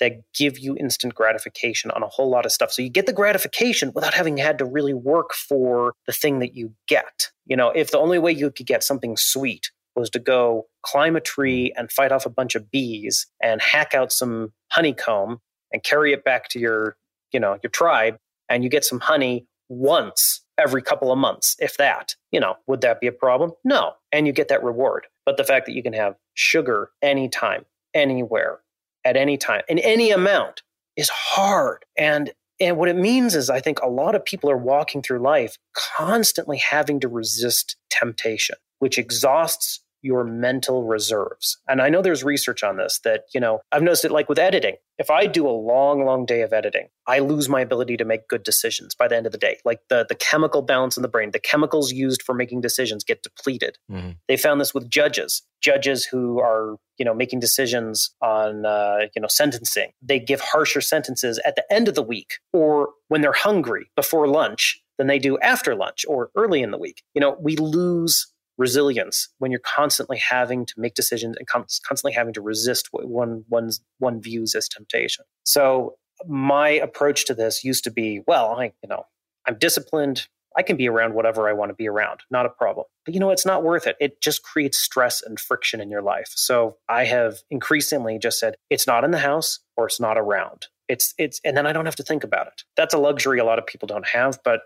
that give you instant gratification on a whole lot of stuff. So you get the gratification without having had to really work for the thing that you get. You know, if the only way you could get something sweet was to go climb a tree and fight off a bunch of bees and hack out some honeycomb and carry it back to your, you know, your tribe and you get some honey once every couple of months, if that, you know, would that be a problem? No. And you get that reward. But the fact that you can have sugar anytime, anywhere, at any time, in any amount is hard. And and what it means is I think a lot of people are walking through life constantly having to resist temptation, which exhausts your mental reserves. And I know there's research on this that, you know, I've noticed it like with editing. If I do a long, long day of editing, I lose my ability to make good decisions by the end of the day. Like the, the chemical balance in the brain, the chemicals used for making decisions get depleted. Mm-hmm. They found this with judges, judges who are, you know, making decisions on, uh, you know, sentencing. They give harsher sentences at the end of the week or when they're hungry before lunch than they do after lunch or early in the week. You know, we lose resilience when you're constantly having to make decisions and constantly having to resist what one one's one views as temptation. So my approach to this used to be, well, I you know I'm disciplined. I can be around whatever I want to be around, not a problem. But you know, it's not worth it. It just creates stress and friction in your life. So I have increasingly just said, it's not in the house or it's not around. It's it's and then I don't have to think about it. That's a luxury a lot of people don't have, but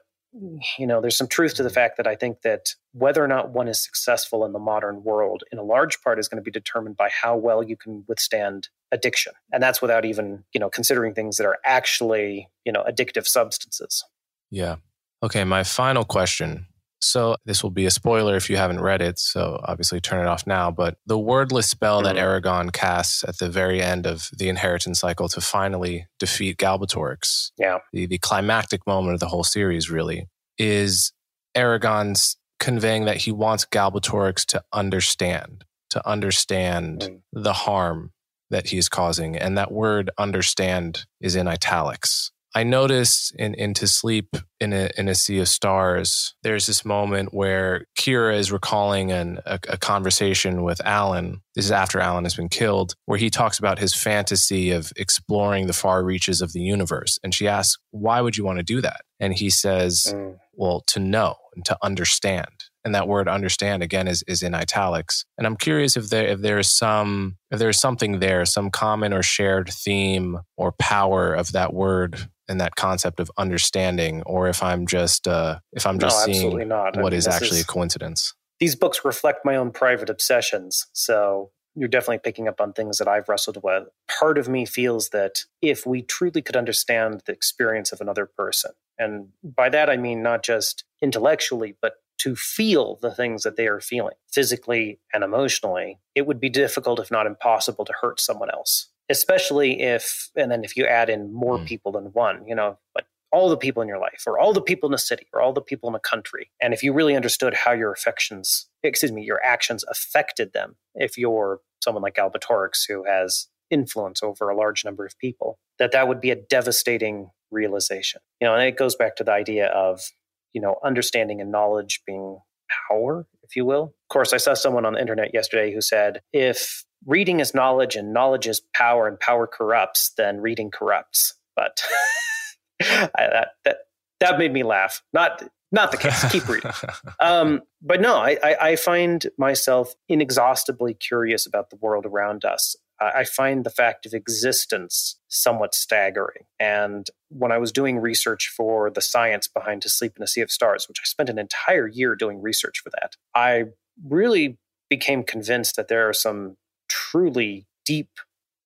you know, there's some truth to the fact that I think that whether or not one is successful in the modern world, in a large part, is going to be determined by how well you can withstand addiction, and that's without even you know considering things that are actually you know addictive substances. Yeah. Okay. My final question. So this will be a spoiler if you haven't read it. So obviously turn it off now. But the wordless spell mm-hmm. that Eragon casts at the very end of the inheritance cycle to finally defeat Galbatorix. Yeah. The, the climactic moment of the whole series really is Eragon's conveying that he wants Galbatorix to understand, to understand mm. the harm that he's causing. And that word understand is in italics. I noticed in Into Sleep in a, in a Sea of Stars, there's this moment where Kira is recalling an, a, a conversation with Alan. This is after Alan has been killed, where he talks about his fantasy of exploring the far reaches of the universe. And she asks, Why would you want to do that? And he says, mm. Well, to know and to understand and that word understand again is, is in italics and i'm curious if there if there's some if there's something there some common or shared theme or power of that word and that concept of understanding, or if I'm just uh, if I'm just no, seeing not. what mean, is actually is, a coincidence. These books reflect my own private obsessions, so you're definitely picking up on things that I've wrestled with. Part of me feels that if we truly could understand the experience of another person, and by that I mean not just intellectually, but to feel the things that they are feeling physically and emotionally, it would be difficult, if not impossible, to hurt someone else especially if and then if you add in more mm. people than one you know like all the people in your life or all the people in a city or all the people in a country and if you really understood how your affections excuse me your actions affected them if you're someone like Galbatorix who has influence over a large number of people that that would be a devastating realization you know and it goes back to the idea of you know understanding and knowledge being power if you will of course i saw someone on the internet yesterday who said if reading is knowledge and knowledge is power and power corrupts, then reading corrupts. But I, that, that, that made me laugh. Not, not the case. Keep reading. Um, but no, I, I, I, find myself inexhaustibly curious about the world around us. I find the fact of existence somewhat staggering. And when I was doing research for the science behind To Sleep in a Sea of Stars, which I spent an entire year doing research for that, I really became convinced that there are some truly deep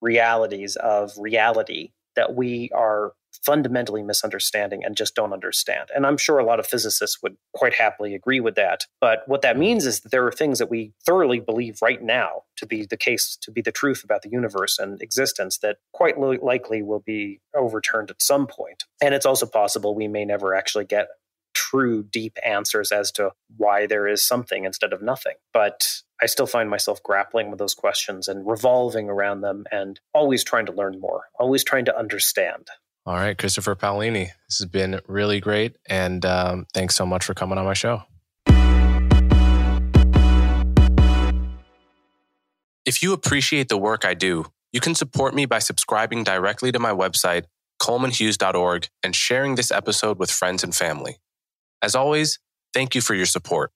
realities of reality that we are fundamentally misunderstanding and just don't understand. And I'm sure a lot of physicists would quite happily agree with that. But what that means is that there are things that we thoroughly believe right now to be the case, to be the truth about the universe and existence that quite likely will be overturned at some point. And it's also possible we may never actually get true deep answers as to why there is something instead of nothing. But I still find myself grappling with those questions and revolving around them and always trying to learn more, always trying to understand. All right, Christopher Paolini, this has been really great. And um, thanks so much for coming on my show. If you appreciate the work I do, you can support me by subscribing directly to my website, colemanhughes.org, and sharing this episode with friends and family. As always, thank you for your support.